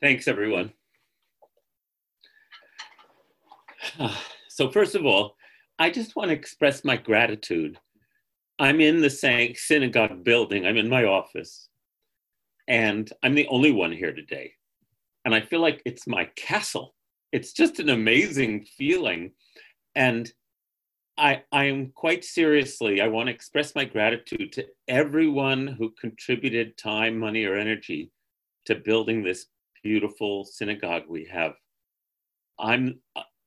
Thanks, everyone. So, first of all, I just want to express my gratitude. I'm in the synagogue building, I'm in my office, and I'm the only one here today. And I feel like it's my castle. It's just an amazing feeling. And I, I am quite seriously, I want to express my gratitude to everyone who contributed time, money, or energy to building this beautiful synagogue we have. I'm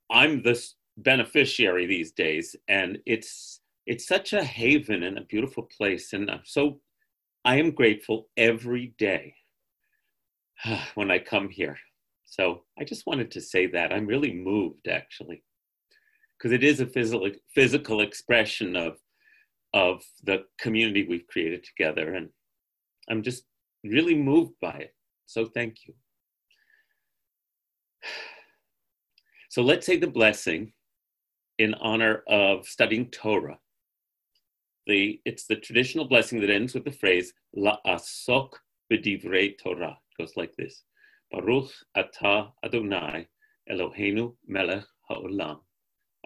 I'm the beneficiary these days, and it's it's such a haven and a beautiful place, and I'm so I am grateful every day when I come here. So I just wanted to say that I'm really moved actually, because it is a physical physical expression of of the community we've created together, and I'm just really moved by it. So thank you. So let's say the blessing in honor of studying Torah. The, it's the traditional blessing that ends with the phrase La'asok b'divrei Torah. It goes like this. Baruch atah Adonai Eloheinu melech ha'olam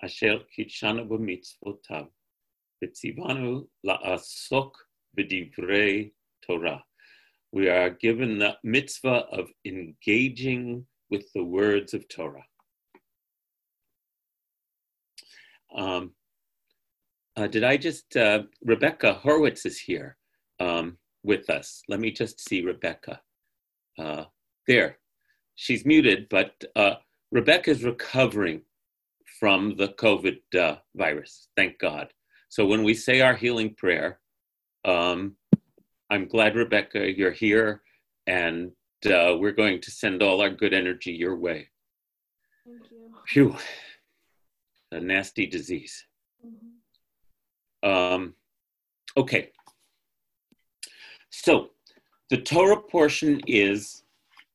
asher kidshanu b'mitzvotav v'tzivanu la'asok b'divrei Torah. We are given the mitzvah of engaging with the words of Torah. Um, uh, did I just, uh, Rebecca Horwitz is here um, with us. Let me just see Rebecca. Uh, there, she's muted, but uh, Rebecca is recovering from the COVID uh, virus, thank God. So when we say our healing prayer, um, I'm glad, Rebecca, you're here, and uh, we're going to send all our good energy your way. Thank you. Phew a nasty disease. Mm-hmm. Um, okay. So the Torah portion is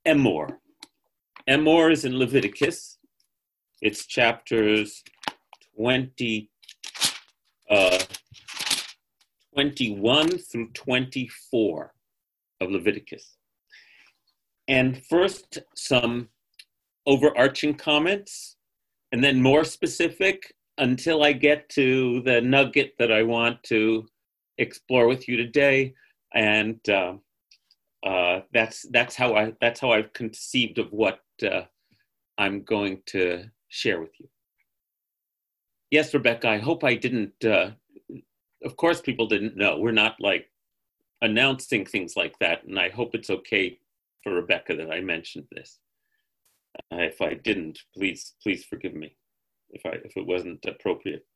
Emor. Emor is in Leviticus. It's chapters 20, uh, 21 through 24 of Leviticus. And first, some overarching comments and then more specific until I get to the nugget that I want to explore with you today. And uh, uh, that's that's how I that's how I've conceived of what uh, I'm going to share with you. Yes, Rebecca. I hope I didn't. Uh, of course, people didn't know. We're not like announcing things like that, and I hope it's okay for Rebecca that I mentioned this. Uh, if I didn't, please please forgive me if I if it wasn't appropriate.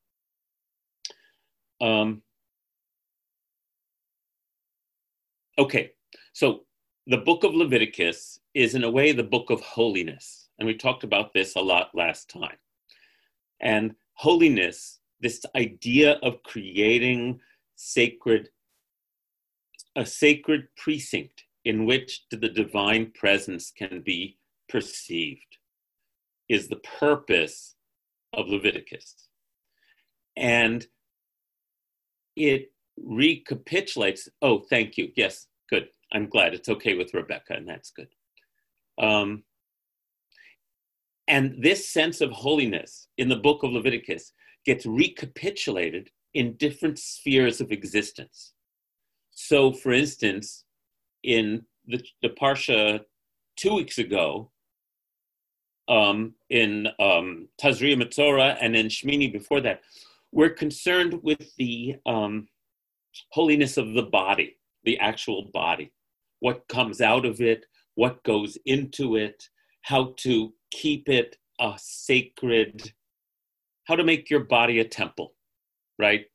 Um, okay, so the book of Leviticus is in a way the book of holiness, and we talked about this a lot last time. And holiness, this idea of creating sacred a sacred precinct in which the divine presence can be perceived is the purpose of Leviticus. And it recapitulates. Oh, thank you. Yes, good. I'm glad it's okay with Rebecca, and that's good. Um, and this sense of holiness in the book of Leviticus gets recapitulated in different spheres of existence. So, for instance, in the, the Parsha two weeks ago, um, in um, Tazria Metzora and in Shmini before that, we're concerned with the um, holiness of the body, the actual body, what comes out of it, what goes into it, how to keep it a sacred, how to make your body a temple, right?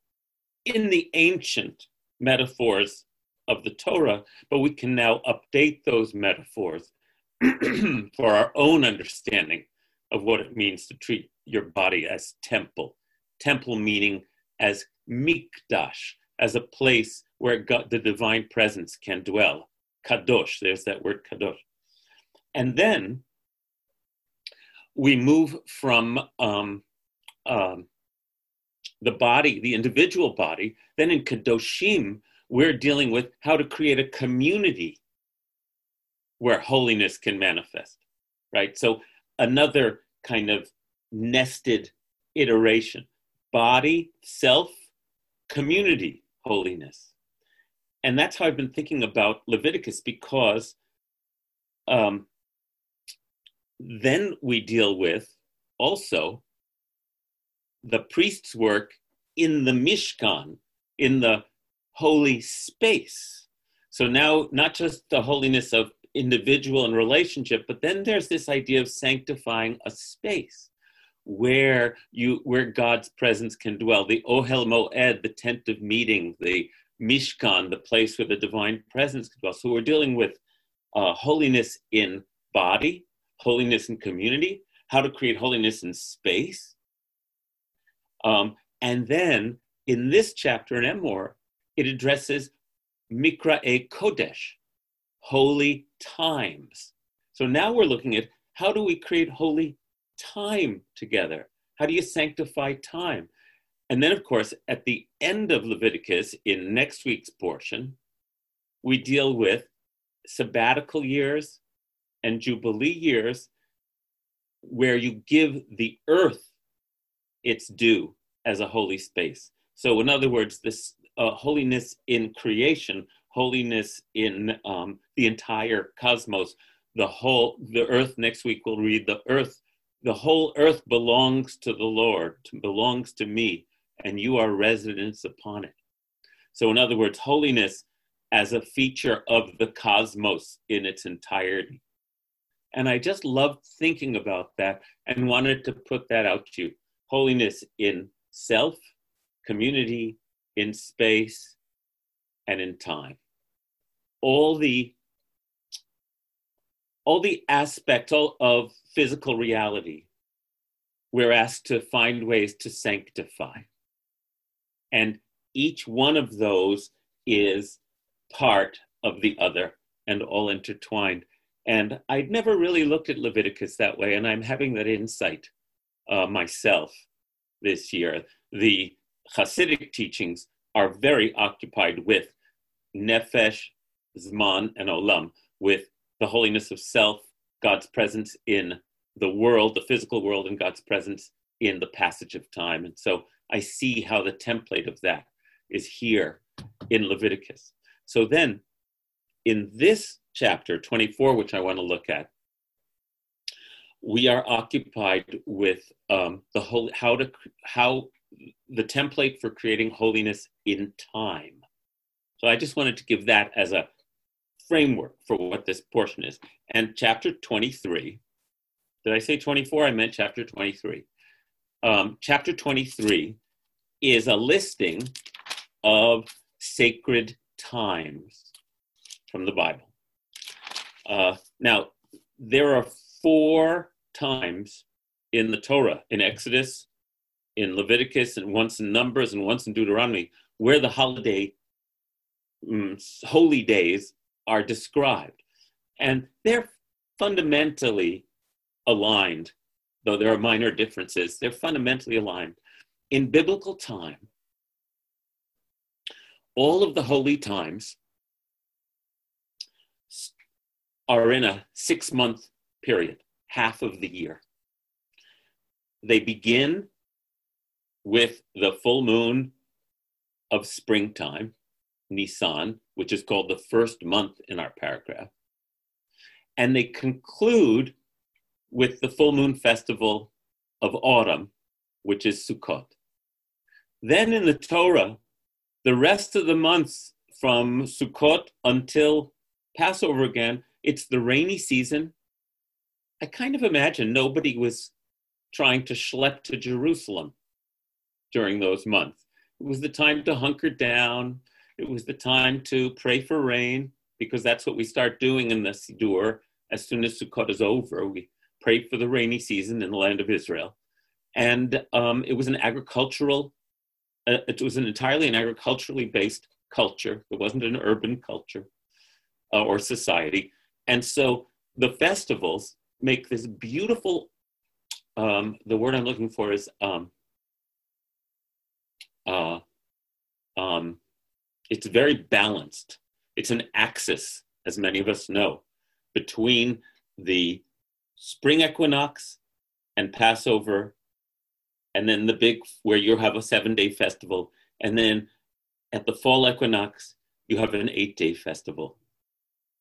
In the ancient metaphors of the Torah, but we can now update those metaphors for our own understanding of what it means to treat your body as temple. Temple meaning as mikdash, as a place where God, the divine presence can dwell. Kadosh, there's that word kadosh. And then we move from um, um, the body, the individual body, then in Kadoshim, we're dealing with how to create a community where holiness can manifest, right? So another kind of nested iteration body, self, community, holiness. And that's how I've been thinking about Leviticus because um, then we deal with also the priest's work in the Mishkan, in the holy space. So now, not just the holiness of individual and relationship, but then there's this idea of sanctifying a space where you where God's presence can dwell. The Ohel Moed, the tent of meeting, the Mishkan, the place where the divine presence can dwell. So we're dealing with uh, holiness in body, holiness in community, how to create holiness in space. Um, and then in this chapter in Emor, it addresses Mikra e Kodesh, holy times. So now we're looking at how do we create holy time together? How do you sanctify time? And then, of course, at the end of Leviticus, in next week's portion, we deal with sabbatical years and jubilee years where you give the earth its due as a holy space. So, in other words, this uh, holiness in creation, holiness in um, the entire cosmos, the whole, the earth, next week we'll read the earth, the whole earth belongs to the Lord, belongs to me, and you are residents upon it. So, in other words, holiness as a feature of the cosmos in its entirety. And I just loved thinking about that and wanted to put that out to you. Holiness in self, community, in space, and in time. All the all the aspects of physical reality, we're asked to find ways to sanctify. And each one of those is part of the other and all intertwined. And I'd never really looked at Leviticus that way, and I'm having that insight uh, myself this year. The Hasidic teachings are very occupied with nefesh, zman, and olam, with the holiness of self, God's presence in the world, the physical world, and God's presence in the passage of time. And so I see how the template of that is here in Leviticus. So then, in this chapter 24, which I want to look at, we are occupied with um, the whole how to how the template for creating holiness in time. So I just wanted to give that as a framework for what this portion is. And chapter 23, did I say 24? I meant chapter 23. Um, chapter 23 is a listing of sacred times from the Bible. Uh, now, there are four times in the Torah, in Exodus, in Leviticus, and once in Numbers, and once in Deuteronomy, where the holiday, um, holy days are described. And they're fundamentally aligned, though there are minor differences, they're fundamentally aligned. In biblical time, all of the holy times are in a six month period, half of the year. They begin with the full moon of springtime, Nisan, which is called the first month in our paragraph. And they conclude with the full moon festival of autumn, which is Sukkot. Then in the Torah, the rest of the months from Sukkot until Passover again, it's the rainy season. I kind of imagine nobody was trying to schlep to Jerusalem during those months. It was the time to hunker down. It was the time to pray for rain because that's what we start doing in the Siddur as soon as Sukkot is over. We pray for the rainy season in the land of Israel. And um, it was an agricultural uh, it was an entirely an agriculturally based culture. It wasn't an urban culture uh, or society. And so the festivals make this beautiful, um, the word I'm looking for is, um, uh, um, it's very balanced. It's an axis, as many of us know. between the spring equinox and Passover, and then the big where you have a seven day festival, and then at the fall equinox you have an eight day festival,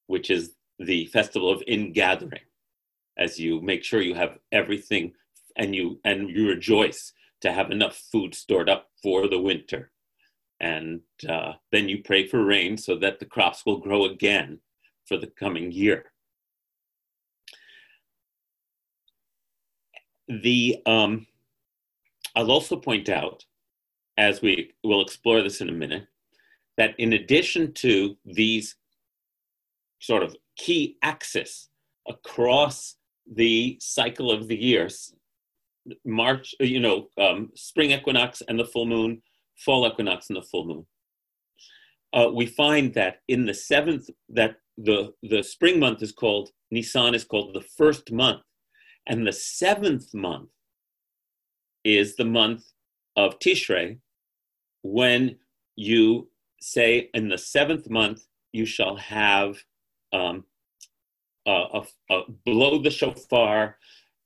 which is the festival of ingathering, as you make sure you have everything and you and you rejoice to have enough food stored up for the winter. And uh, then you pray for rain so that the crops will grow again for the coming year. The um, I'll also point out, as we will explore this in a minute, that in addition to these sort of key axis across the cycle of the years, March, you know, um, spring equinox and the full moon, fall equinox and the full moon. Uh, we find that in the seventh, that the, the spring month is called, Nisan is called the first month. And the seventh month is the month of Tishrei, when you say in the seventh month, you shall have um, a, a, a blow the shofar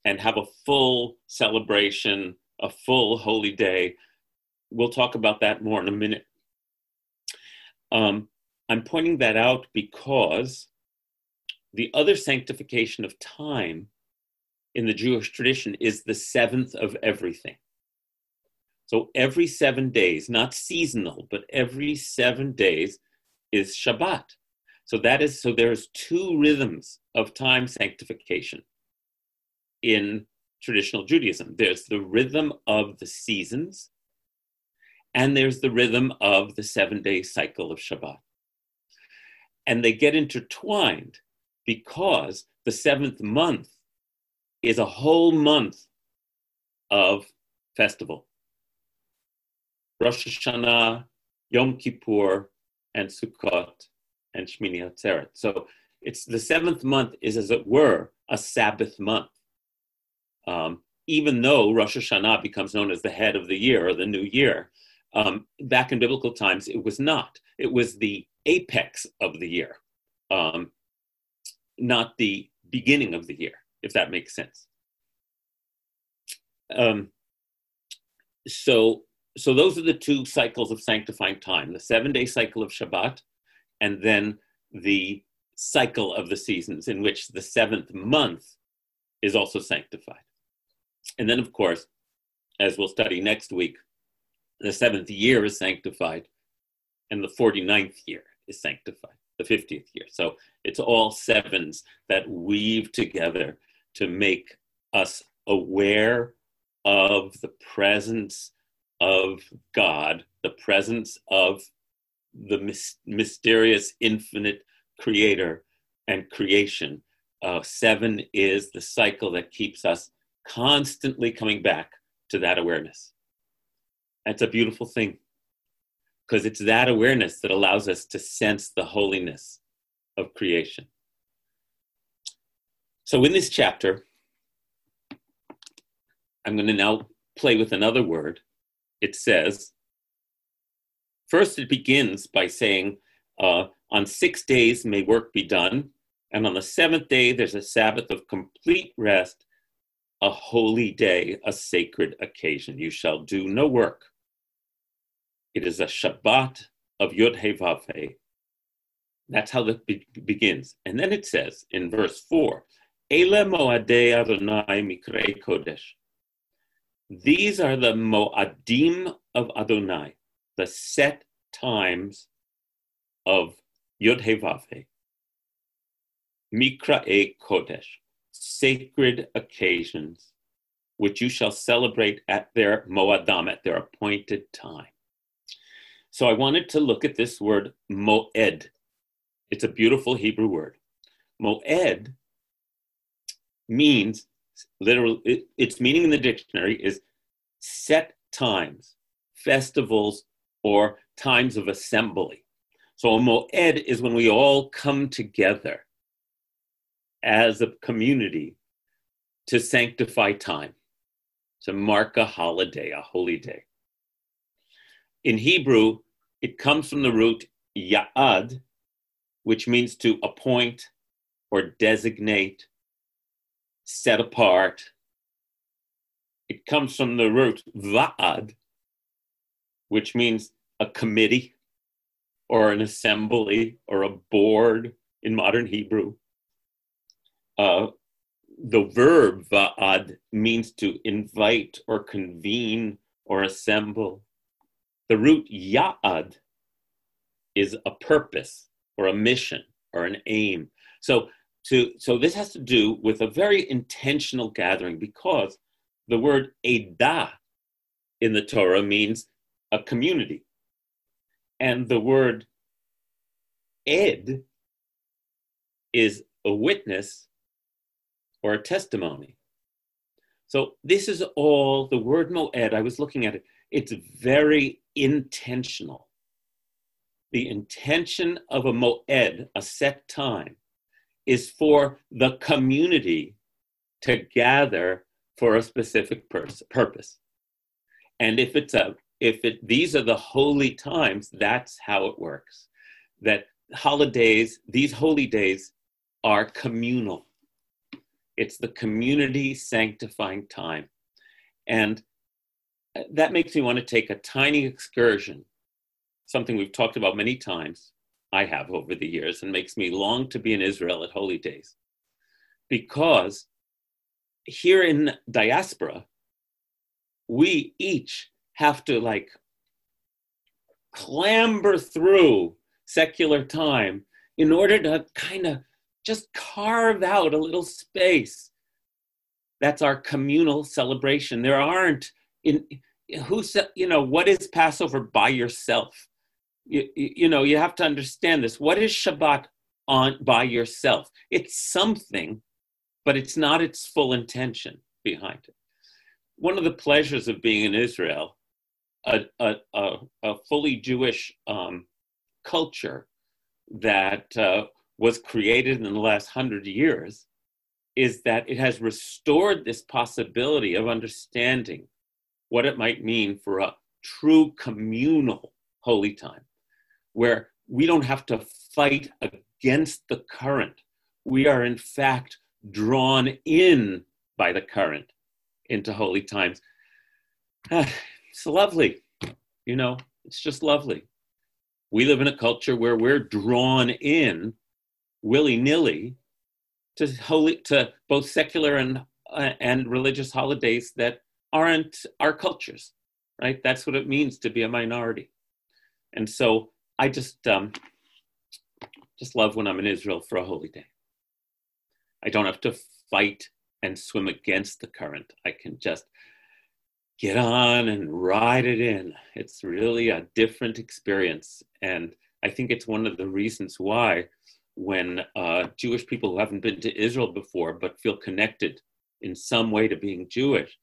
and have a full celebration, a full holy day. We'll talk about that more in a minute. Um, I'm pointing that out because the other sanctification of time in the Jewish tradition is the seventh of everything. So every seven days, not seasonal, but every seven days is Shabbat. So that is so there's two rhythms of time sanctification in traditional Judaism. There's the rhythm of the seasons, and there's the rhythm of the seven day cycle of Shabbat. And they get intertwined because the seventh month is a whole month of festival. Rosh Hashanah, Yom Kippur, and Sukkot, and Shmini Atzeret. So it's the seventh month is, as it were, a Sabbath month um, even though Rosh Hashanah becomes known as the head of the year or the new year, um, back in biblical times it was not. It was the apex of the year, um, not the beginning of the year, if that makes sense. Um, so, so those are the two cycles of sanctifying time: the seven-day cycle of Shabbat, and then the cycle of the seasons, in which the seventh month is also sanctified. And then, of course, as we'll study next week, the seventh year is sanctified, and the 49th year is sanctified, the 50th year. So it's all sevens that weave together to make us aware of the presence of God, the presence of the mysterious, infinite creator and creation. Uh, seven is the cycle that keeps us constantly coming back to that awareness. That's a beautiful thing because it's that awareness that allows us to sense the holiness of creation. So, in this chapter, I'm going to now play with another word. It says, first, it begins by saying, uh, On six days may work be done, and on the seventh day there's a Sabbath of complete rest a holy day, a sacred occasion. You shall do no work. It is a Shabbat of Yod He. That's how it be- begins. And then it says in verse 4, Ele Moadei Adonai Mikrei Kodesh. These are the Moadim of Adonai, the set times of Yod He. Mikra'e Kodesh sacred occasions which you shall celebrate at their moadam, at their appointed time. So I wanted to look at this word moed. It's a beautiful Hebrew word. Moed means literally, it, its meaning in the dictionary is set times, festivals, or times of assembly. So a moed is when we all come together as a community to sanctify time, to mark a holiday, a holy day. In Hebrew, it comes from the root ya'ad, which means to appoint, or designate, set apart. It comes from the root va'ad, which means a committee or an assembly or a board in modern Hebrew. Uh, the verb va'ad means to invite or convene or assemble. The root ya'ad is a purpose or a mission or an aim. So, to, so this has to do with a very intentional gathering because the word edah in the Torah means a community. And the word ed is a witness or a testimony. So this is all the word moed. I was looking at it. It's very intentional. The intention of a moed, a set time, is for the community to gather for a specific pers- purpose. And if it's a if it these are the holy times, that's how it works. That holidays, these holy days are communal. It's the community sanctifying time. And uh, that makes me want to take a tiny excursion, something we've talked about many times, I have over the years, and makes me long to be in Israel at holy days. Because here in diaspora, we each have to like clamber through secular time in order to kind of just carve out a little space. That's our communal celebration. There aren't in who you know what is Passover by yourself. You, you know you have to understand this. What is Shabbat on by yourself? It's something, but it's not its full intention behind it. One of the pleasures of being in Israel, a, a, a, a fully Jewish um, culture that uh, was created in the last hundred years is that it has restored this possibility of understanding what it might mean for a true communal holy time, where we don't have to fight against the current. We are, in fact, drawn in by the current into holy times. It's lovely, you know, it's just lovely. We live in a culture where we're drawn in willy nilly to holy to both secular and uh, and religious holidays that aren't our cultures, right? That's what it means to be a minority, and so I just um, just love when I'm in Israel for a holy day. I don't have to fight and swim against the current. I can just get on and ride it in. It's really a different experience. And I think it's one of the reasons why, when uh, Jewish people who haven't been to Israel before but feel connected in some way to being Jewish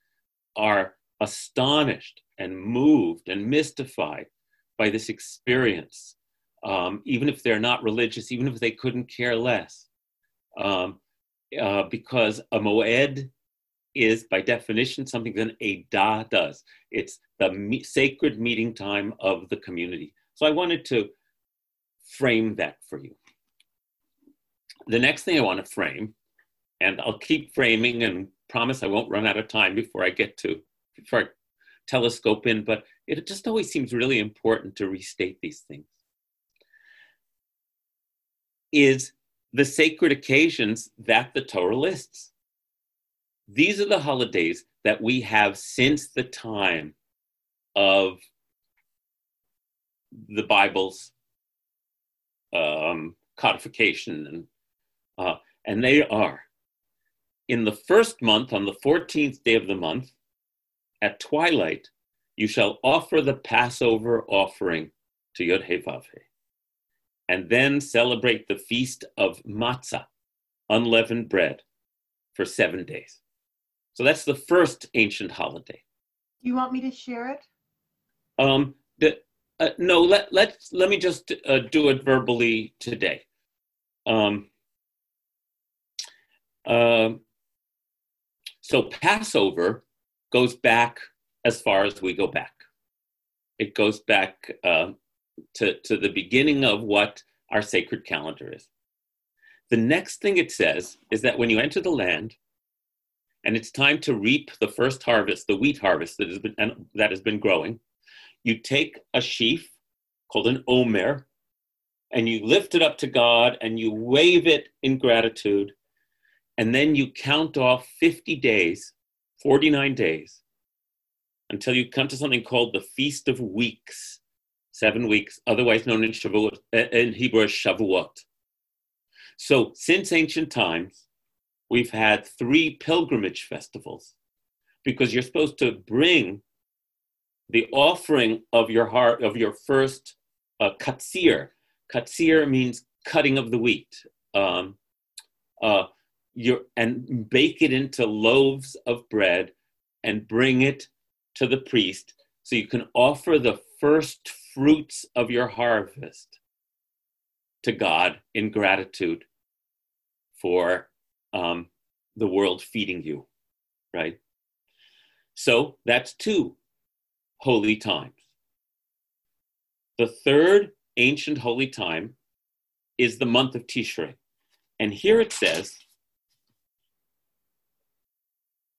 are astonished and moved and mystified by this experience, um, even if they're not religious, even if they couldn't care less. Um, uh, because a moed is by definition something that a da does. It's the me- sacred meeting time of the community. So I wanted to frame that for you. The next thing I want to frame, and I'll keep framing and promise I won't run out of time before I get to before I telescope in, but it just always seems really important to restate these things. Is the sacred occasions that the Torah lists. These are the holidays that we have since the time of the Bible's um, codification, and uh, and they are in the first month on the fourteenth day of the month at twilight. You shall offer the Passover offering to Yod He Vav He and then celebrate the feast of matzah, unleavened bread, for seven days. So that's the first ancient holiday. Do you want me to share it? Um, the, uh, no, let, let's, let me just uh, do it verbally today. Um, uh, so Passover goes back as far as we go back. It goes back uh, to, to the beginning of what our sacred calendar is. The next thing it says is that when you enter the land and it's time to reap the first harvest, the wheat harvest that has been, that has been growing, you take a sheaf called an omer and you lift it up to God and you wave it in gratitude. And then you count off 50 days, 49 days, until you come to something called the Feast of Weeks, seven weeks, otherwise known in, Shavuot, in Hebrew as Shavuot. So, since ancient times, we've had three pilgrimage festivals because you're supposed to bring the offering of your heart of your first uh, katsir. Katsir means cutting of the wheat. Um, uh, and bake it into loaves of bread and bring it to the priest so you can offer the first fruits of your harvest to God in gratitude for um, the world feeding you, right? So that's two holy times. The third ancient holy time is the month of Tishrei. And here it says,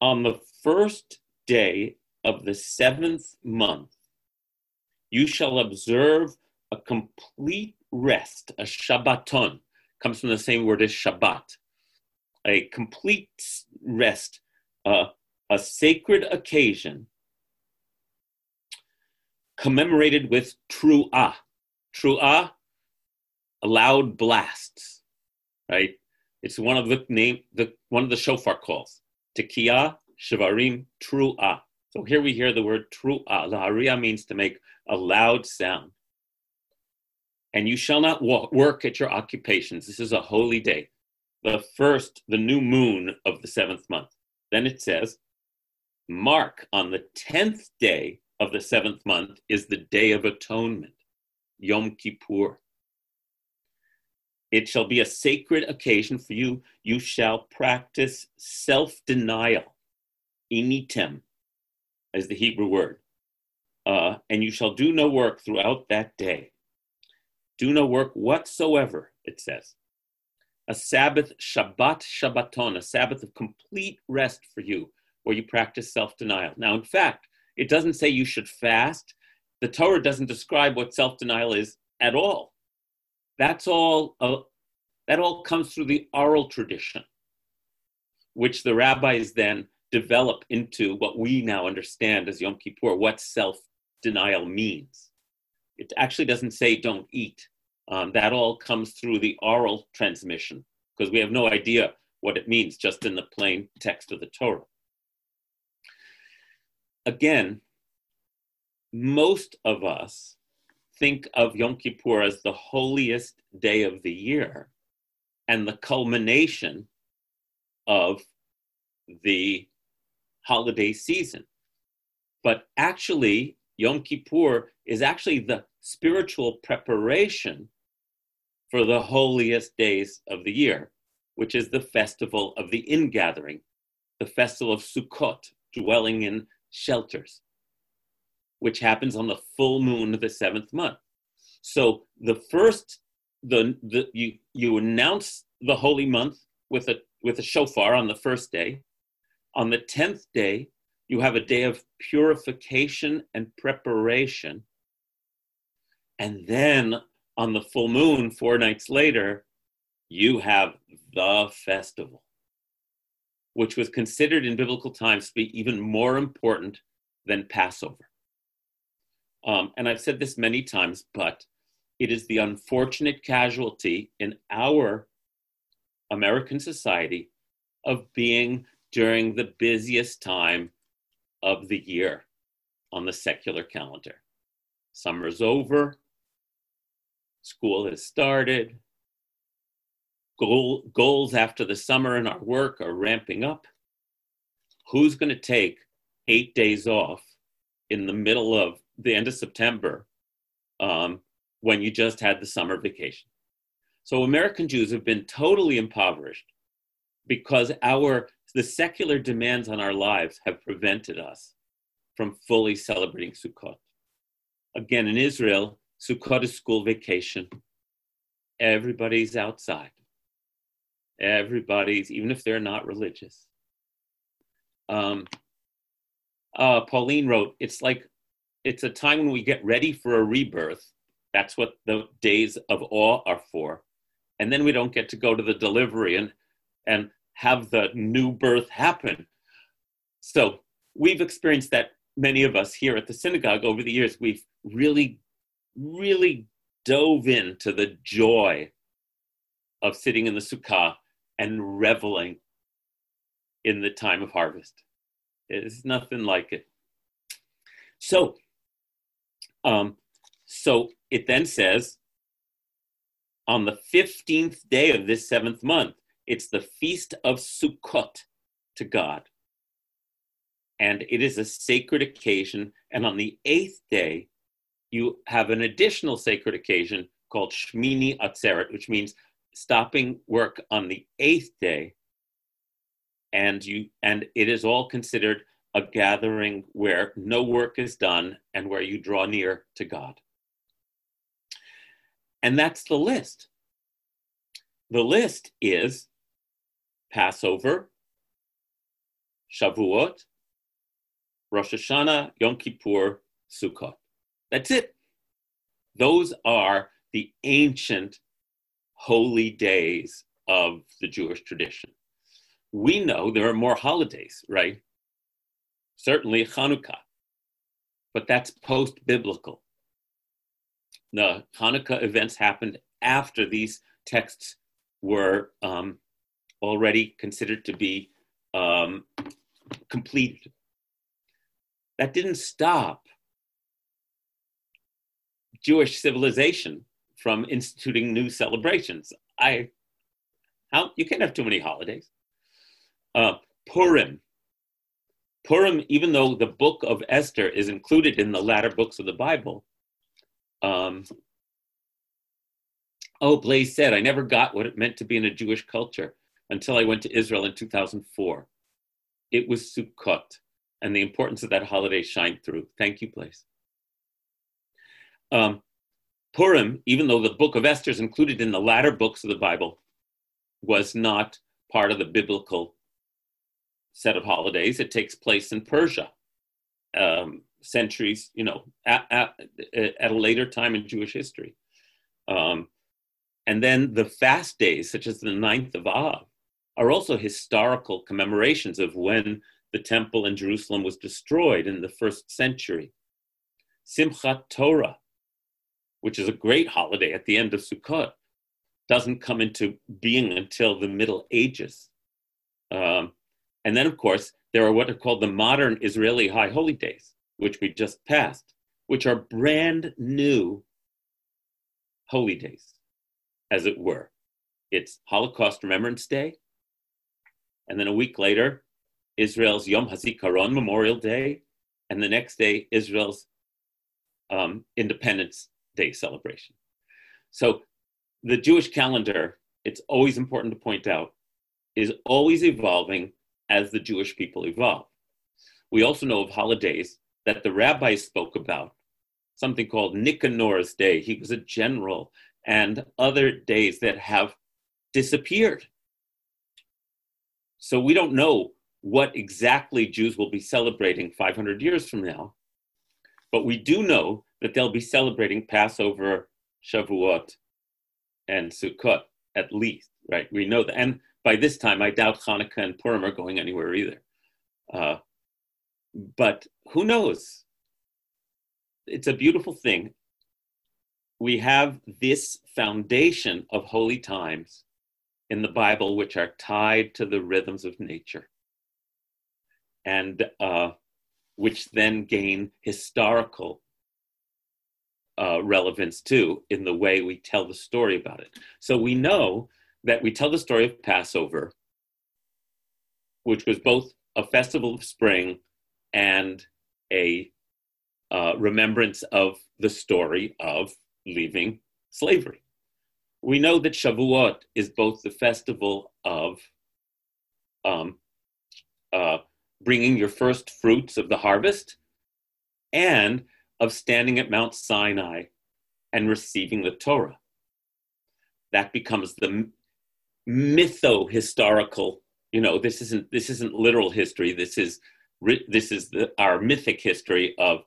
on the first day of the seventh month, you shall observe a complete rest, a Shabbaton, comes from the same word as Shabbat, a complete rest, uh, a sacred occasion commemorated with Tru'ah. Tru'ah, loud blasts, right? It's one of the name, the one of the shofar calls. Tekiah, Shivarim, Tru'ah. So here we hear the word Tru'ah. Laharia means to make a loud sound. And you shall not walk, work at your occupations. This is a holy day, the first, the new moon of the seventh month. Then it says, Mark on the tenth day of the seventh month is the Day of Atonement, Yom Kippur. It shall be a sacred occasion for you. You shall practice self denial, initem, is the Hebrew word. Uh, and you shall do no work throughout that day. Do no work whatsoever, it says. A Sabbath, Shabbat, Shabbaton, a Sabbath of complete rest for you, where you practice self denial. Now, in fact, it doesn't say you should fast. The Torah doesn't describe what self denial is at all. That's all, uh, that all comes through the oral tradition, which the rabbis then develop into what we now understand as Yom Kippur, what self denial means. It actually doesn't say don't eat. Um, that all comes through the oral transmission because we have no idea what it means just in the plain text of the Torah again, most of us think of Yom Kippur as the holiest day of the year and the culmination of the holiday season. But actually, Yom Kippur is actually the spiritual preparation for the holiest days of the year, which is the festival of the ingathering, the festival of Sukkot, dwelling in shelters, which happens on the full moon of the seventh month. So the first, the, the you you announce the holy month with a with a shofar on the first day. On the tenth day, you have a day of purification and preparation. And then on the full moon, four nights later, you have the festival which was considered in biblical times to be even more important than Passover. Um, and I've said this many times, but it is the unfortunate casualty in our American society of being during the busiest time of the year on the secular calendar. Summer's over, school has started, goal, goals after the summer in our work are ramping up. Who's going to take eight days off in the middle of the end of September um, when you just had the summer vacation? So American Jews have been totally impoverished because our the secular demands on our lives have prevented us from fully celebrating Sukkot. Again, in Israel, Sukkot is school vacation. Everybody's outside Everybody's, even if they're not religious. Um, uh, Pauline wrote, it's like, it's a time when we get ready for a rebirth. That's what the days of awe are for. And then we don't get to go to the delivery and, and have the new birth happen. So we've experienced that, many of us here at the synagogue over the years, we've really, really dove into the joy of sitting in the sukkah and reveling in the time of harvest. It's nothing like it. So, um, so it then says, on the 15th day of this seventh month, it's the feast of Sukkot to God. And it is a sacred occasion. And on the eighth day, you have an additional sacred occasion called Shmini Atzeret, which means stopping work on the eighth day. And you and it is all considered a gathering where no work is done and where you draw near to God. And that's the list. The list is Passover, Shavuot, Rosh Hashanah, Yom Kippur, Sukkot. That's it. Those are the ancient holy days of the Jewish tradition. We know there are more holidays, right? Certainly Hanukkah, but that's post biblical. The Hanukkah events happened after these texts were um, already considered to be um, completed. That didn't stop Jewish civilization from instituting new celebrations. I, how you can't have too many holidays. Uh, Purim. Purim, even though the book of Esther is included in the latter books of the Bible. Um, oh, Blaze said, I never got what it meant to be in a Jewish culture until I went to Israel in 2004. It was Sukkot, and the importance of that holiday shined through. Thank you, Blaze. Um, Purim, even though the book of Esther is included in the latter books of the Bible, was not part of the biblical set of holidays. It takes place in Persia, um, centuries, you know, at, at, at, a later time in Jewish history. Um, and then the fast days, such as the ninth of Av, are also historical commemorations of when the temple in Jerusalem was destroyed in the first century. Simchat Torah, which is a great holiday at the end of Sukkot, doesn't come into being until the Middle Ages. Um, and then, of course, there are what are called the modern Israeli High Holy Days, which we just passed, which are brand new holy days, as it were. It's Holocaust Remembrance Day, and then a week later, Israel's Yom HaZikaron Memorial Day, and the next day, Israel's um, Independence Day celebration. So the Jewish calendar, it's always important to point out, is always evolving as the Jewish people evolve. We also know of holidays that the rabbis spoke about, something called Nicanor's Day. He was a general, and other days that have disappeared. So we don't know what exactly Jews will be celebrating 500 years from now, but we do know that they'll be celebrating Passover, Shavuot, and Sukkot at least, right? We know that. And by this time, I doubt Hanukkah and Purim are going anywhere either. Uh, but who knows? It's a beautiful thing. We have this foundation of holy times in the Bible, which are tied to the rhythms of nature. And uh, which then gain historical uh, relevance too in the way we tell the story about it. So we know that we tell the story of Passover, which was both a festival of spring and a uh, remembrance of the story of leaving slavery. We know that Shavuot is both the festival of um, uh, bringing your first fruits of the harvest and of standing at Mount Sinai and receiving the Torah. That becomes the mytho historical. You know, this isn't this isn't literal history. This is this is the, our mythic history of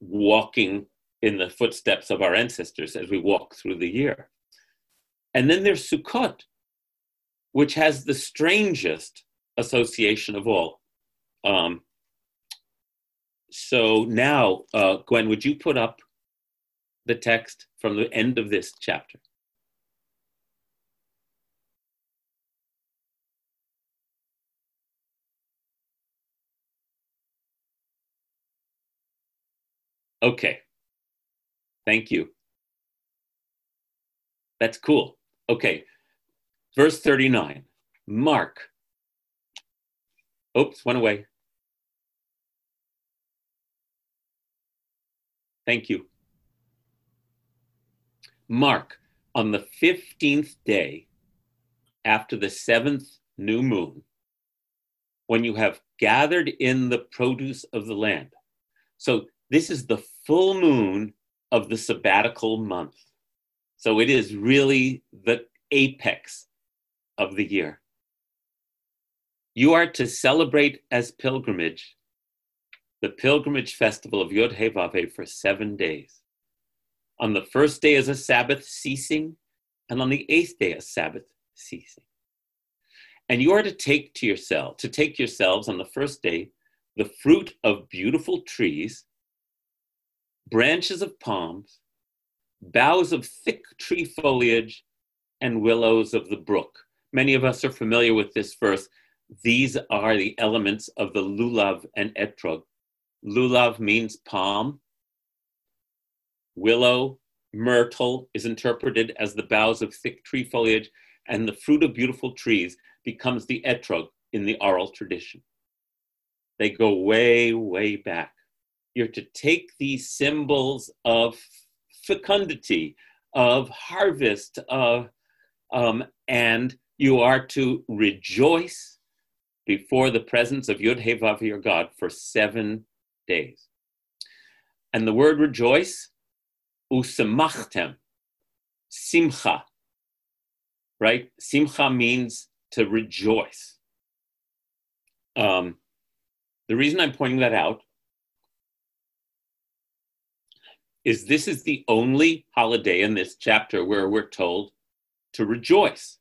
walking in the footsteps of our ancestors as we walk through the year. And then there's Sukkot, which has the strangest association of all. Um, so now, uh, Gwen, would you put up the text from the end of this chapter? Okay. Thank you. That's cool. Okay. Verse 39. Mark. Oops, went away. Thank you. Mark, on the 15th day after the seventh new moon, when you have gathered in the produce of the land. So this is the full moon of the sabbatical month. So it is really the apex of the year. You are to celebrate as pilgrimage the pilgrimage festival of Yod He Vav for seven days. On the first day is a Sabbath ceasing, and on the eighth day a Sabbath ceasing. And you are to take to yourself, to take yourselves on the first day the fruit of beautiful trees branches of palms, boughs of thick tree foliage, and willows of the brook. Many of us are familiar with this verse. These are the elements of the lulav and etrog. Lulav means palm. Willow, myrtle is interpreted as the boughs of thick tree foliage, and the fruit of beautiful trees becomes the etrog in the oral tradition. They go way, way back. You're to take these symbols of fecundity, of harvest, of, um, and you are to rejoice before the presence of Yud your God for seven days. And the word rejoice, usemachtem, simcha, right? Simcha means to rejoice. Um, the reason I'm pointing that out is this is the only holiday in this chapter where we're told to rejoice.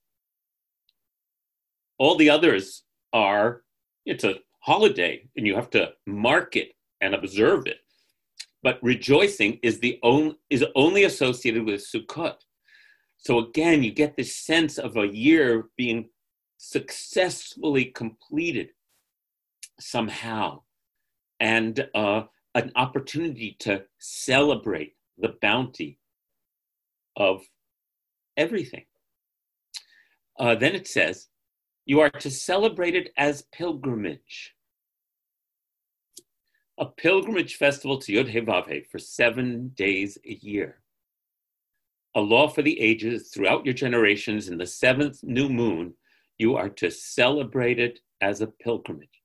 All the others are, it's a holiday and you have to mark it and observe it. But rejoicing is the only is only associated with Sukkot. So again, you get this sense of a year being successfully completed somehow. And uh, an opportunity to celebrate the bounty of everything. Uh, then it says, you are to celebrate it as pilgrimage. A pilgrimage festival to Yod He for seven days a year. A law for the ages throughout your generations in the seventh new moon, you are to celebrate it as a pilgrimage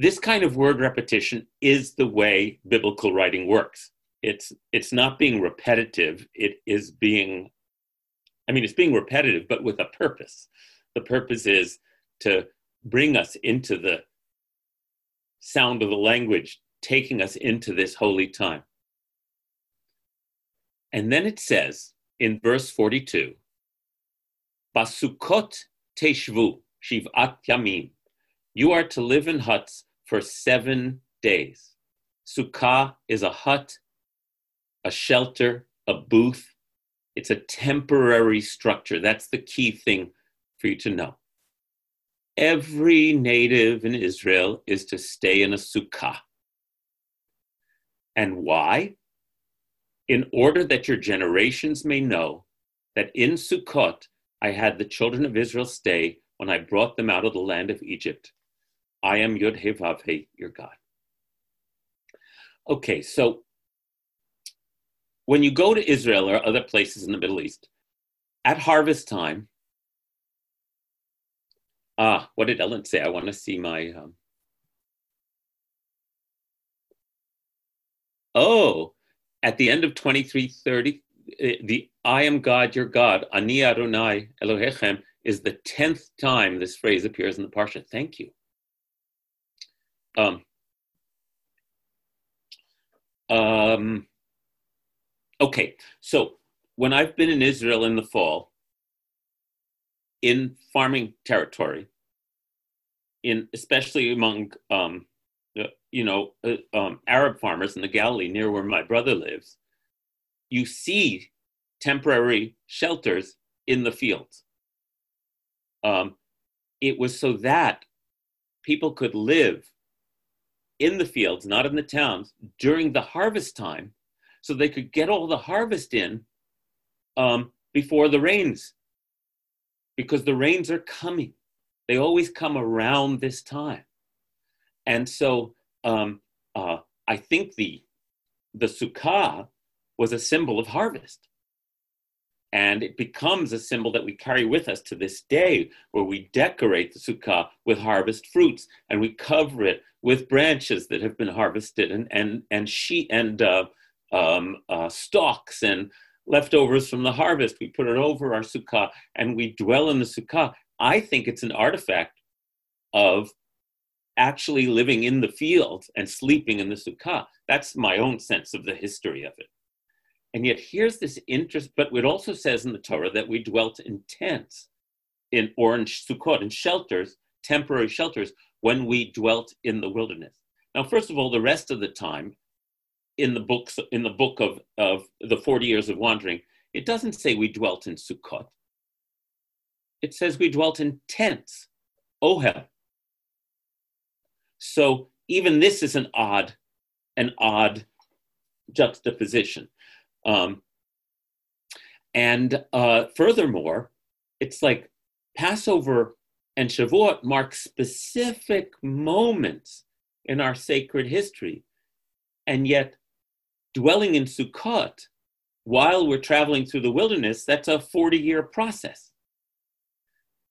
this kind of word repetition is the way biblical writing works. It's it's not being repetitive. It is being, I mean, it's being repetitive, but with a purpose. The purpose is to bring us into the sound of the language, taking us into this holy time. And then it says in verse 42, Basukot teshvu, shiv'at yamim. You are to live in huts for seven days. Sukkah is a hut, a shelter, a booth. It's a temporary structure. That's the key thing for you to know. Every native in Israel is to stay in a sukkah. And why? In order that your generations may know that in Sukkot I had the children of Israel stay when I brought them out of the land of Egypt. I am Yud He Vav He, your God. Okay, so when you go to Israel or other places in the Middle East, at harvest time, ah, what did Ellen say? I want to see my. Um... Oh, at the end of 2330, eh, the I am God, your God, Ani Adonai Elohechem, is the tenth time this phrase appears in the parsha. Thank you. Um, um, okay, so when I've been in Israel in the fall, in farming territory, in especially among um, you know uh, um, Arab farmers in the Galilee near where my brother lives, you see temporary shelters in the fields. Um, it was so that people could live in the fields, not in the towns, during the harvest time, so they could get all the harvest in um, before the rains, because the rains are coming. They always come around this time, and so um, uh, I think the the sukkah was a symbol of harvest. And it becomes a symbol that we carry with us to this day, where we decorate the sukkah with harvest fruits and we cover it with branches that have been harvested and and and sheet and uh, um, uh, stalks and leftovers from the harvest. We put it over our sukkah and we dwell in the sukkah. I think it's an artifact of actually living in the field and sleeping in the sukkah. That's my own sense of the history of it. And yet here's this interest, but it also says in the Torah that we dwelt in tents, in orange sukkot, in shelters, temporary shelters, when we dwelt in the wilderness. Now, first of all, the rest of the time in the books, in the book of, of the 40 years of wandering, it doesn't say we dwelt in sukkot. It says we dwelt in tents, ohel. So even this is an odd, an odd juxtaposition. Um, and uh, furthermore, it's like Passover and Shavuot mark specific moments in our sacred history. And yet, dwelling in Sukkot while we're traveling through the wilderness, that's a 40 year process.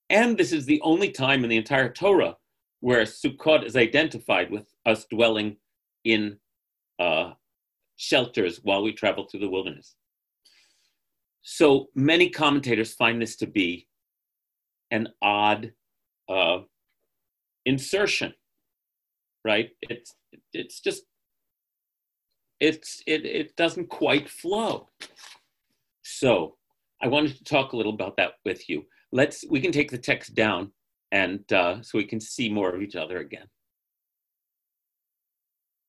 And this is the only time in the entire Torah where Sukkot is identified with us dwelling in uh, shelters while we travel through the wilderness. So many commentators find this to be an odd uh, insertion, right? It's it's just it's it it doesn't quite flow. So I wanted to talk a little about that with you. Let's we can take the text down and uh, so we can see more of each other again.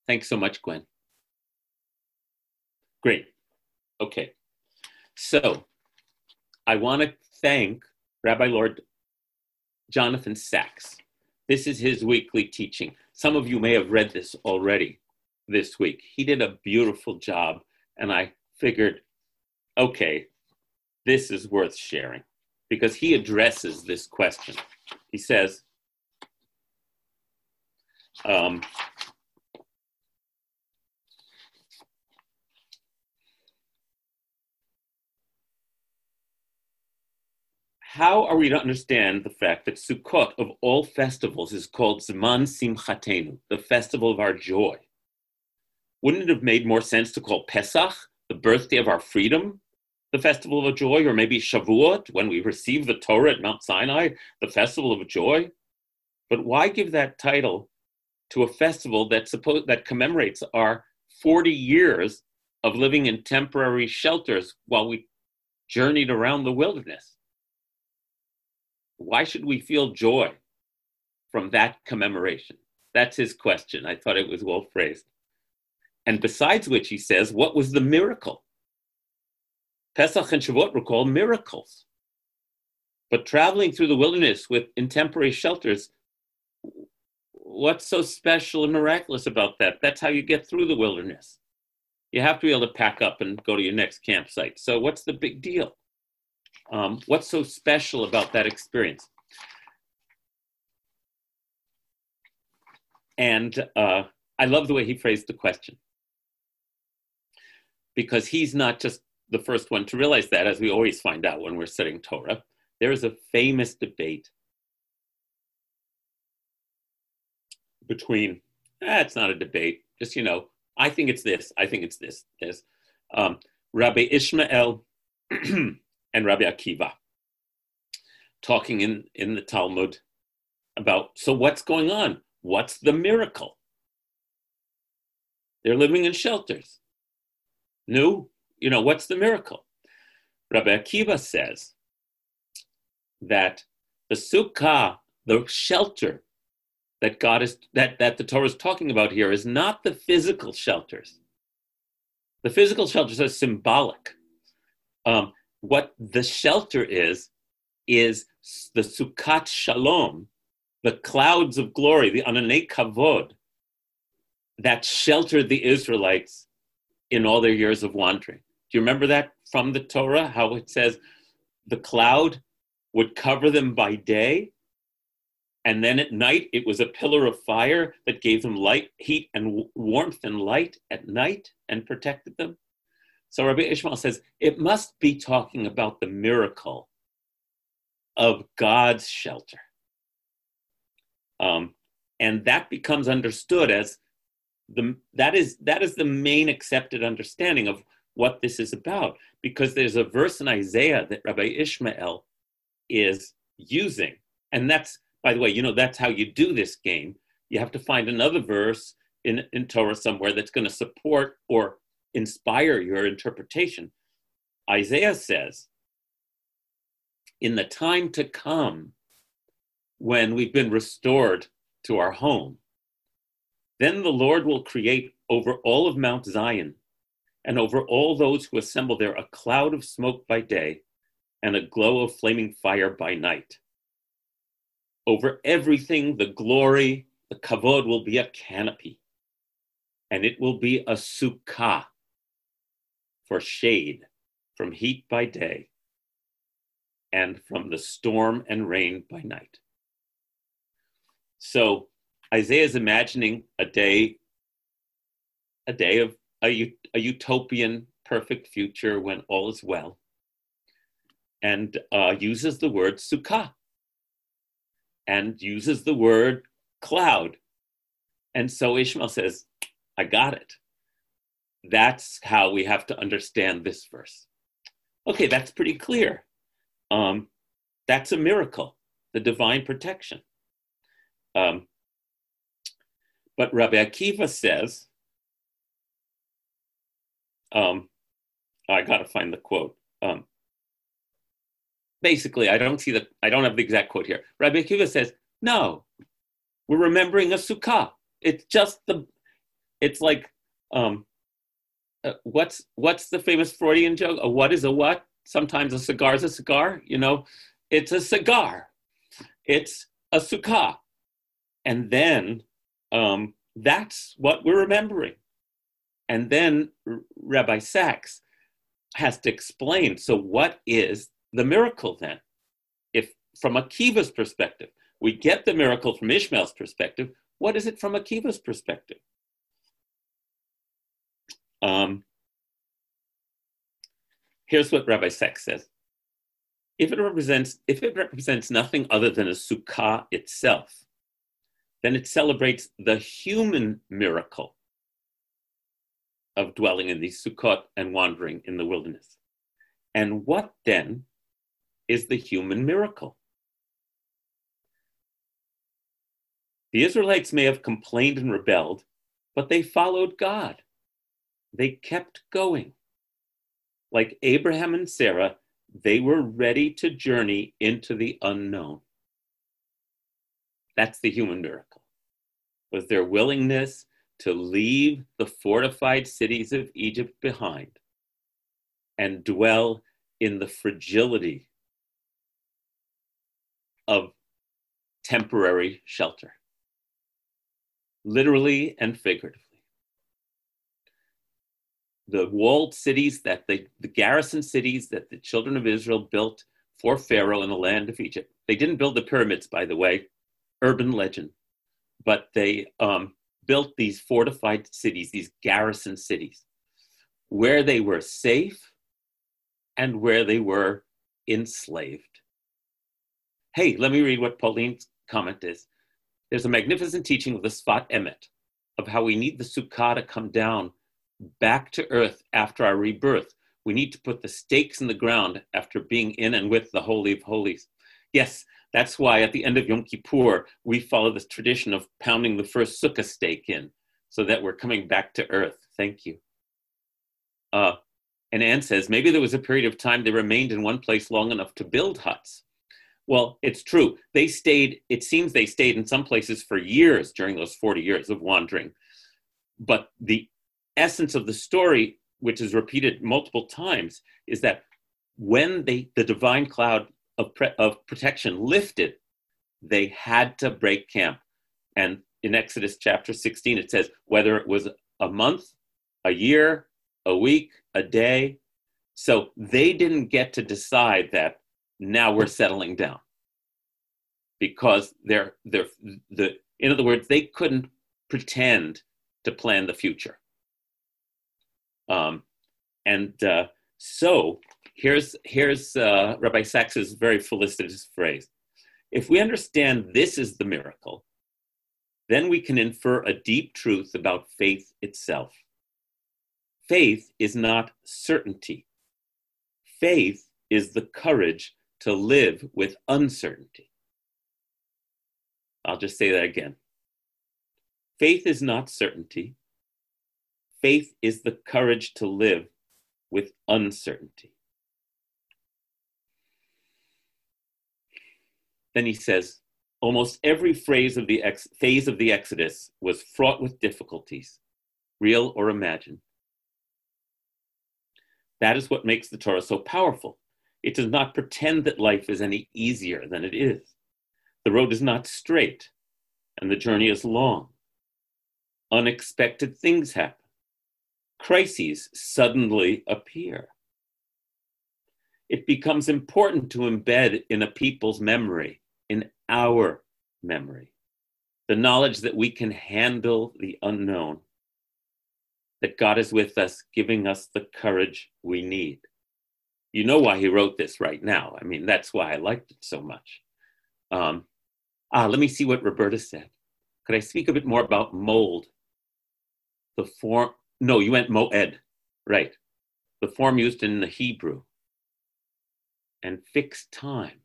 Thanks so much, Gwen. Great. Okay. So I want to thank Rabbi Lord Jonathan Sacks. This is his weekly teaching. Some of you may have read this already this week. He did a beautiful job, and I figured, okay, this is worth sharing because he addresses this question. He says, um, how are we to understand the fact that Sukkot of all festivals is called Zman Simchatenu, the festival of our joy? Wouldn't it have made more sense to call Pesach, the birthday of our freedom, the festival of joy, or maybe Shavuot, when we receive the Torah at Mount Sinai, the festival of joy? But why give that title to a festival that suppose that commemorates our 40 years of living in temporary shelters while we journeyed around the wilderness? Why should we feel joy from that commemoration? That's his question. I thought it was well phrased. And besides which, he says, what was the miracle? Pesach and Shavuot were called miracles. But traveling through the wilderness with in temporary shelters, what's so special and miraculous about that? That's how you get through the wilderness. You have to be able to pack up and go to your next campsite. So, what's the big deal? Um, what's so special about that experience? And uh, I love the way he phrased the question because he's not just the first one to realize that, as we always find out when we're studying Torah. There is a famous debate between, eh, it's not a debate, just, you know, I think it's this, I think it's this, this. Um, Rabbi Ishmael and Rabbi Akiva. talking in, in the Talmud about so what's going on? What's the miracle? They're living in shelters. No, you know, what's the miracle? Rabbi Akiva says that the sukkah, the shelter that God is that, that the Torah is talking about here is not the physical shelters. The physical shelters are symbolic. Um, what the shelter is, is the Sukkot Shalom, the clouds of glory, the Ananei Kavod, that sheltered the Israelites in all their years of wandering. Do you remember that from the Torah? How it says the cloud would cover them by day, and then at night it was a pillar of fire that gave them light, heat, and warmth and light at night and protected them. So Rabbi Ishmael says it must be talking about the miracle of God's shelter. Um, and that becomes understood as the that is that is the main accepted understanding of what this is about because there's a verse in Isaiah that Rabbi Ishmael is using and that's by the way you know that's how you do this game you have to find another verse in, in Torah somewhere that's going to support or inspire your interpretation Isaiah says in the time to come when we've been restored to our home then the Lord will create over all of Mount Zion and over all those who assemble there a cloud of smoke by day and a glow of flaming fire by night. Over everything, the glory, the kavod will be a canopy, and it will be a sukkah for shade from heat by day and from the storm and rain by night. So Isaiah is imagining a day, a day of a, a utopian, perfect future when all is well, and uh, uses the word sukkah and uses the word cloud. And so Ishmael says, I got it. That's how we have to understand this verse. Okay, that's pretty clear. Um, that's a miracle, the divine protection. Um, but Rabbi Akiva says, um, I got to find the quote. Um, basically, I don't see the, I don't have the exact quote here. Rabbi Akiva says, no, we're remembering a sukkah. It's just the, it's like, um, uh, what's what's the famous Freudian joke? A what is a what? Sometimes a cigar is a cigar. You know, it's a cigar. It's a sukkah, and then um, that's what we're remembering. And then Rabbi Sacks has to explain so, what is the miracle then? If from Akiva's perspective, we get the miracle from Ishmael's perspective, what is it from Akiva's perspective? Um, here's what Rabbi Sacks says. If it represents, if it represents nothing other than a sukkah itself, then it celebrates the human miracle of dwelling in the Sukkot and wandering in the wilderness. And what then is the human miracle? The Israelites may have complained and rebelled, but they followed God. They kept going. Like Abraham and Sarah, they were ready to journey into the unknown. That's the human miracle. Was their willingness to leave the fortified cities of Egypt behind and dwell in the fragility of temporary shelter, literally and figuratively. The walled cities that they, the garrison cities that the children of Israel built for Pharaoh in the land of Egypt. They didn't build the pyramids, by the way, urban legend, but they um, built these fortified cities, these garrison cities, where they were safe and where they were enslaved. Hey, let me read what Pauline's comment is. There's a magnificent teaching of the Sfat Emet of how we need the Sukkah to come down back to earth after our rebirth. We need to put the stakes in the ground after being in and with the Holy of Holies. Yes, that's why at the end of Yom Kippur, we follow this tradition of pounding the first sukkah stake in so that we're coming back to earth. Thank you. Uh, and Anne says, maybe there was a period of time they remained in one place long enough to build huts. Well, it's true. They stayed, it seems they stayed in some places for years during those 40 years of wandering. But the essence of the story, which is repeated multiple times, is that when they, the divine cloud of, pre- of protection lifted, they had to break camp. And in Exodus chapter 16, it says, whether it was a month, a year, a week, a day. So they didn't get to decide that now we're settling down because they're, they're the, in other words, they couldn't pretend to plan the future. Um, and uh, so here's, here's uh, Rabbi Sacks's very felicitous phrase. If we understand this is the miracle, then we can infer a deep truth about faith itself. Faith is not certainty. Faith is the courage to live with uncertainty. I'll just say that again. Faith is not certainty. Faith is the courage to live with uncertainty. Then he says, almost every phrase of the ex- phase of the Exodus was fraught with difficulties, real or imagined. That is what makes the Torah so powerful. It does not pretend that life is any easier than it is. The road is not straight, and the journey is long. Unexpected things happen. Crises suddenly appear. It becomes important to embed in a people's memory, in our memory, the knowledge that we can handle the unknown that God is with us, giving us the courage we need. You know why he wrote this right now. I mean, that's why I liked it so much. Um, ah, let me see what Roberta said. Could I speak a bit more about mold? The form, no, you went moed, right. The form used in the Hebrew. And fixed time.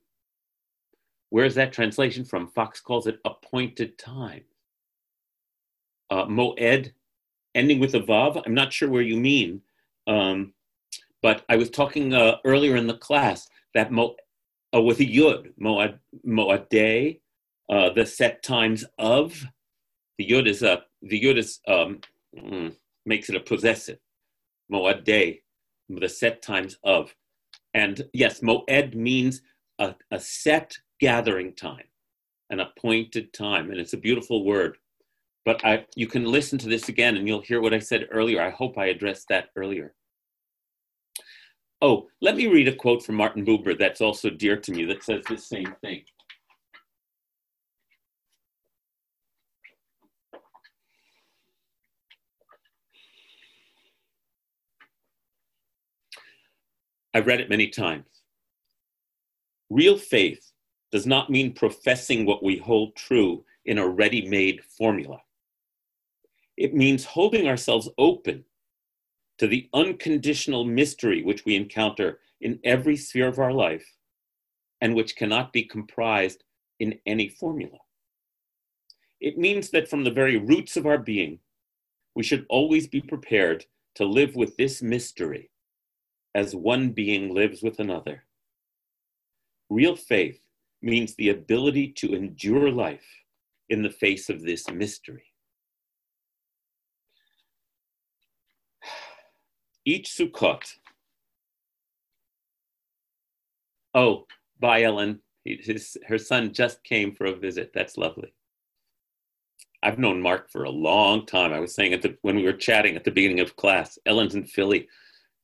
Where's that translation from? Fox calls it appointed time. Uh, moed ending with a vav. I'm not sure where you mean, um, but I was talking uh, earlier in the class that mo, uh, with a yud, moad, moadeh, uh, the set times of. The yud is a the yud is um, mm, makes it a possessive. Moadeh, the set times of, and yes, moed means a, a set gathering time, an appointed time, and it's a beautiful word but I, you can listen to this again and you'll hear what I said earlier. I hope I addressed that earlier. Oh, let me read a quote from Martin Buber that's also dear to me that says the same thing. I've read it many times. Real faith does not mean professing what we hold true in a ready made formula. It means holding ourselves open to the unconditional mystery which we encounter in every sphere of our life and which cannot be comprised in any formula. It means that from the very roots of our being, we should always be prepared to live with this mystery as one being lives with another. Real faith means the ability to endure life in the face of this mystery. each Sukkot. Oh, bye, Ellen. His, her son just came for a visit. That's lovely. I've known Mark for a long time. I was saying at the, when we were chatting at the beginning of class, Ellen's in Philly,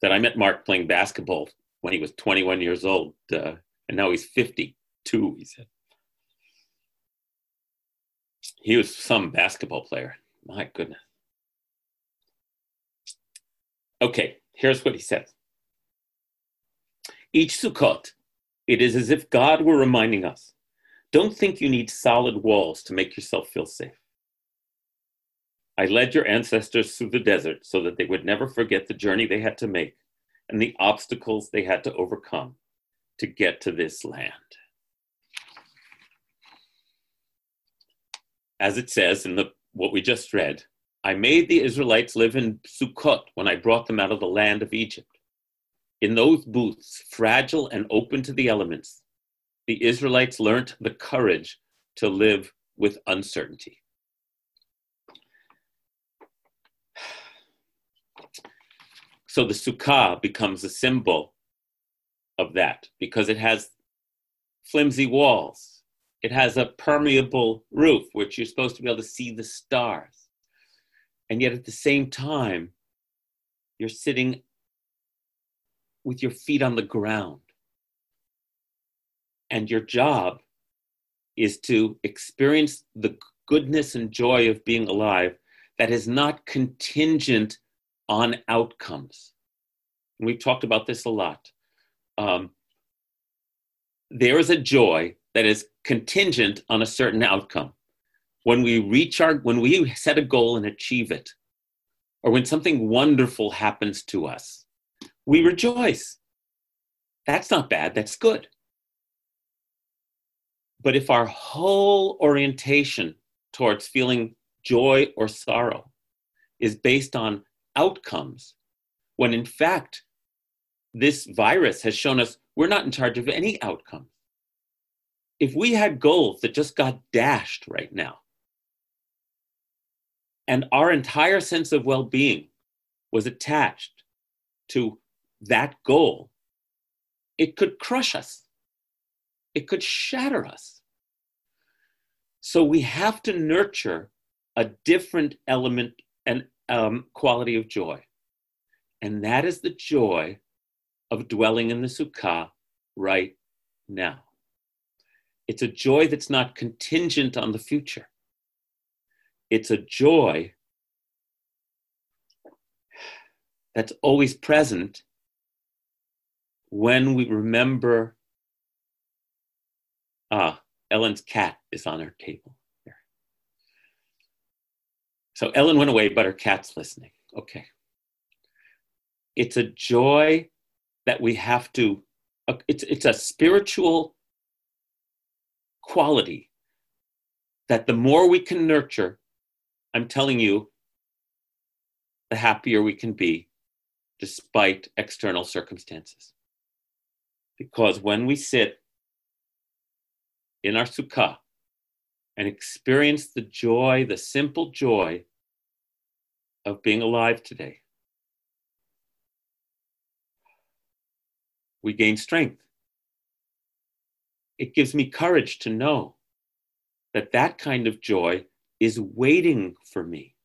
that I met Mark playing basketball when he was 21 years old, uh, and now he's 52, he said. He was some basketball player. My goodness. Okay, here's what he says. Each Sukkot, it is as if God were reminding us don't think you need solid walls to make yourself feel safe. I led your ancestors through the desert so that they would never forget the journey they had to make and the obstacles they had to overcome to get to this land. As it says in the, what we just read, I made the Israelites live in Sukkot when I brought them out of the land of Egypt. In those booths, fragile and open to the elements, the Israelites learnt the courage to live with uncertainty. So the sukkah becomes a symbol of that because it has flimsy walls. It has a permeable roof, which you're supposed to be able to see the stars. And yet at the same time, you're sitting with your feet on the ground. And your job is to experience the goodness and joy of being alive that is not contingent on outcomes. And we've talked about this a lot. Um, there is a joy that is contingent on a certain outcome when we reach our when we set a goal and achieve it or when something wonderful happens to us we rejoice that's not bad that's good but if our whole orientation towards feeling joy or sorrow is based on outcomes when in fact this virus has shown us we're not in charge of any outcome if we had goals that just got dashed right now, and our entire sense of well being was attached to that goal, it could crush us, it could shatter us. So we have to nurture a different element and um, quality of joy. And that is the joy of dwelling in the Sukkah right now. It's a joy that's not contingent on the future. It's a joy that's always present when we remember. Ah, Ellen's cat is on her table. So Ellen went away, but her cat's listening. Okay. It's a joy that we have to, uh, it's, it's a spiritual quality that the more we can nurture, I'm telling you, the happier we can be despite external circumstances. Because when we sit in our sukkah and experience the joy, the simple joy of being alive today, we gain strength it gives me courage to know that that kind of joy is waiting for me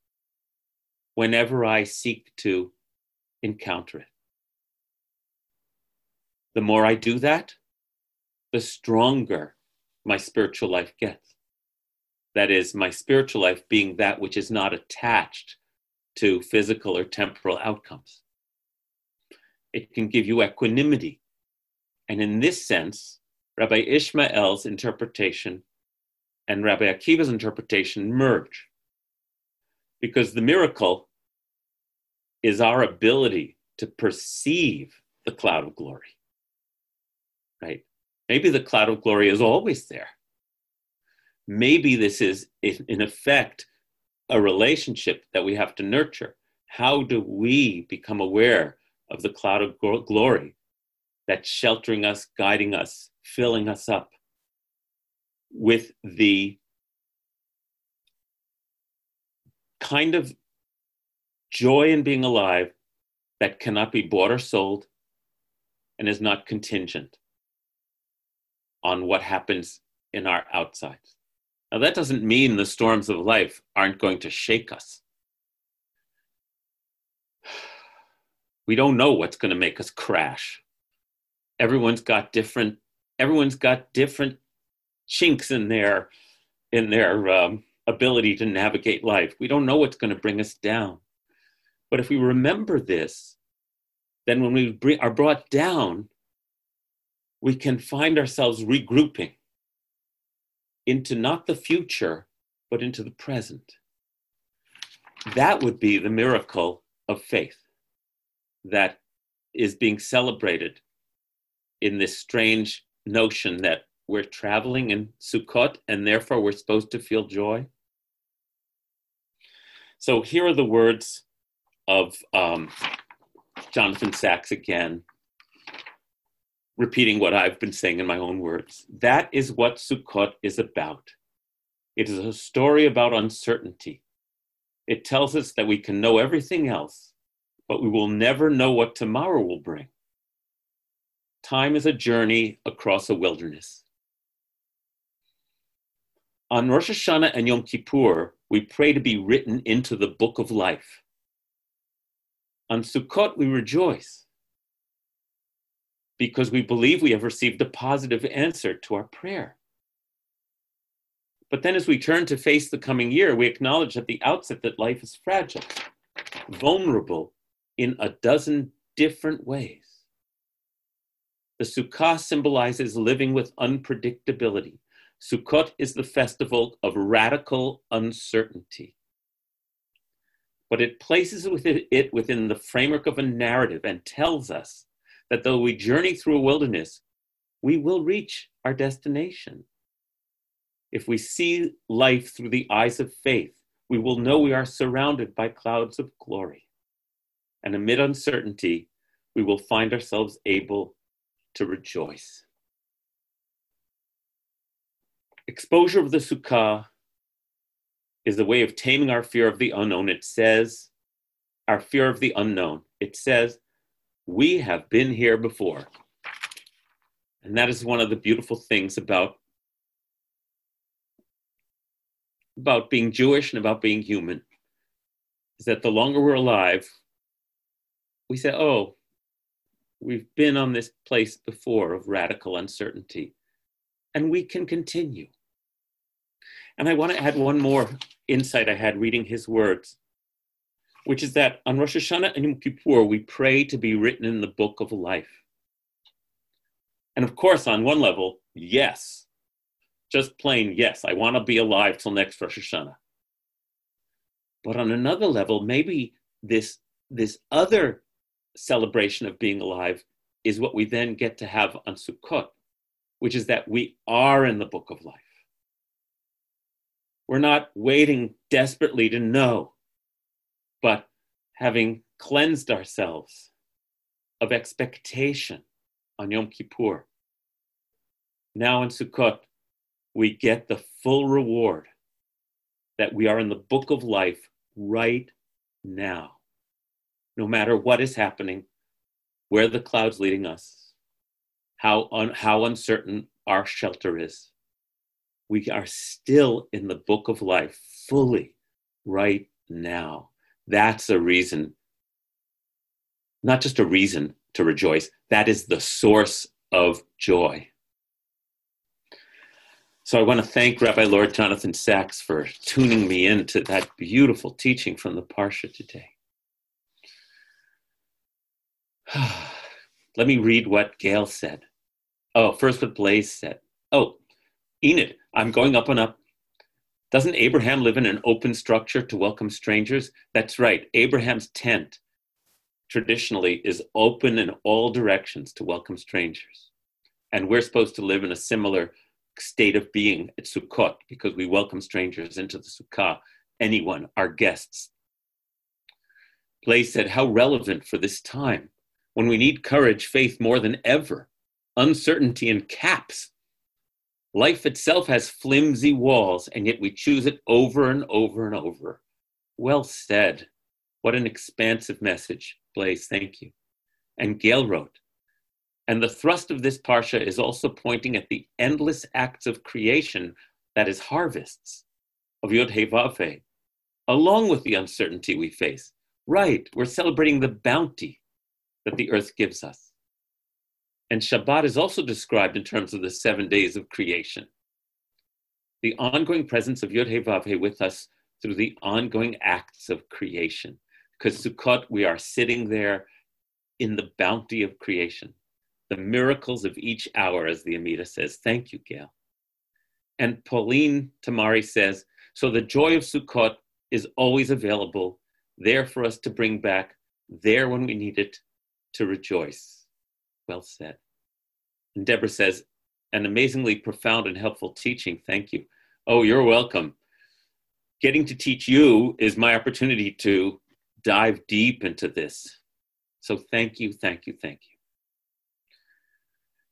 whenever I seek to encounter it. The more I do that, the stronger my spiritual life gets. That is, my spiritual life being that which is not attached to physical or temporal outcomes. It can give you equanimity. And in this sense, Rabbi Ishmael's interpretation and Rabbi Akiva's interpretation merge. Because the miracle is our ability to perceive the cloud of glory. Right? Maybe the cloud of glory is always there. Maybe this is, in effect, a relationship that we have to nurture. How do we become aware of the cloud of glory that's sheltering us, guiding us, filling us up with the kind of joy in being alive that cannot be bought or sold and is not contingent on what happens in our outsides. Now, that doesn't mean the storms of life aren't going to shake us. We don't know what's going to make us crash. Everyone's got different everyone's got different chinks in their in their um, ability to navigate life. We don't know what's going to bring us down. But if we remember this, then when we bring, are brought down, we can find ourselves regrouping into not the future, but into the present. That would be the miracle of faith that is being celebrated in this strange notion that we're traveling in Sukkot and therefore we're supposed to feel joy. So here are the words of um, Jonathan Sacks again, repeating what I've been saying in my own words. That is what Sukkot is about. It is a story about uncertainty. It tells us that we can know everything else, but we will never know what tomorrow will bring. Time is a journey across a wilderness. On Rosh Hashanah and Yom Kippur, we pray to be written into the book of life. On Sukkot, we rejoice because we believe we have received a positive answer to our prayer. But then, as we turn to face the coming year, we acknowledge at the outset that life is fragile, vulnerable in a dozen different ways. The Sukkah symbolizes living with unpredictability. Sukkot is the festival of radical uncertainty. But it places it within the framework of a narrative and tells us that though we journey through a wilderness, we will reach our destination. If we see life through the eyes of faith, we will know we are surrounded by clouds of glory. And amid uncertainty, we will find ourselves able to rejoice. Exposure of the Sukkah is the way of taming our fear of the unknown. It says, our fear of the unknown. It says, we have been here before. And that is one of the beautiful things about about being Jewish and about being human is that the longer we're alive, we say, oh, we've been on this place before of radical uncertainty, and we can continue. And I want to add one more insight I had reading his words, which is that on Rosh Hashanah and Yom Kippur, we pray to be written in the book of life. And of course, on one level, yes, just plain, yes, I want to be alive till next Rosh Hashanah. But on another level, maybe this, this other celebration of being alive is what we then get to have on Sukkot, which is that we are in the book of life. We're not waiting desperately to know, but having cleansed ourselves of expectation on Yom Kippur. Now in Sukkot, we get the full reward that we are in the book of life right now. No matter what is happening, where the cloud's leading us, how, un- how uncertain our shelter is, we are still in the book of life fully right now. That's a reason, not just a reason to rejoice, that is the source of joy. So I want to thank Rabbi Lord Jonathan Sacks for tuning me into that beautiful teaching from the Parsha today. Let me read what Gail said. Oh, first what Blaze said. Oh, Enid, I'm going up and up. Doesn't Abraham live in an open structure to welcome strangers? That's right. Abraham's tent traditionally is open in all directions to welcome strangers. And we're supposed to live in a similar state of being at Sukkot because we welcome strangers into the Sukkah, anyone, our guests. Blaze said, How relevant for this time when we need courage, faith more than ever, uncertainty and caps. Life itself has flimsy walls, and yet we choose it over and over and over. Well said. What an expansive message, Blaze. Thank you. And Gail wrote, and the thrust of this parsha is also pointing at the endless acts of creation, that is, harvests of Yod He Vav He, along with the uncertainty we face. Right, we're celebrating the bounty that the earth gives us. And Shabbat is also described in terms of the seven days of creation. The ongoing presence of Yod He Vav He with us through the ongoing acts of creation. Because Sukkot, we are sitting there in the bounty of creation the miracles of each hour, as the Amida says. Thank you, Gail. And Pauline Tamari says, so the joy of Sukkot is always available, there for us to bring back, there when we need it, to rejoice. Well said. And Deborah says, an amazingly profound and helpful teaching. Thank you. Oh, you're welcome. getting to teach you is my opportunity to dive deep into this. So thank you, thank you, thank you.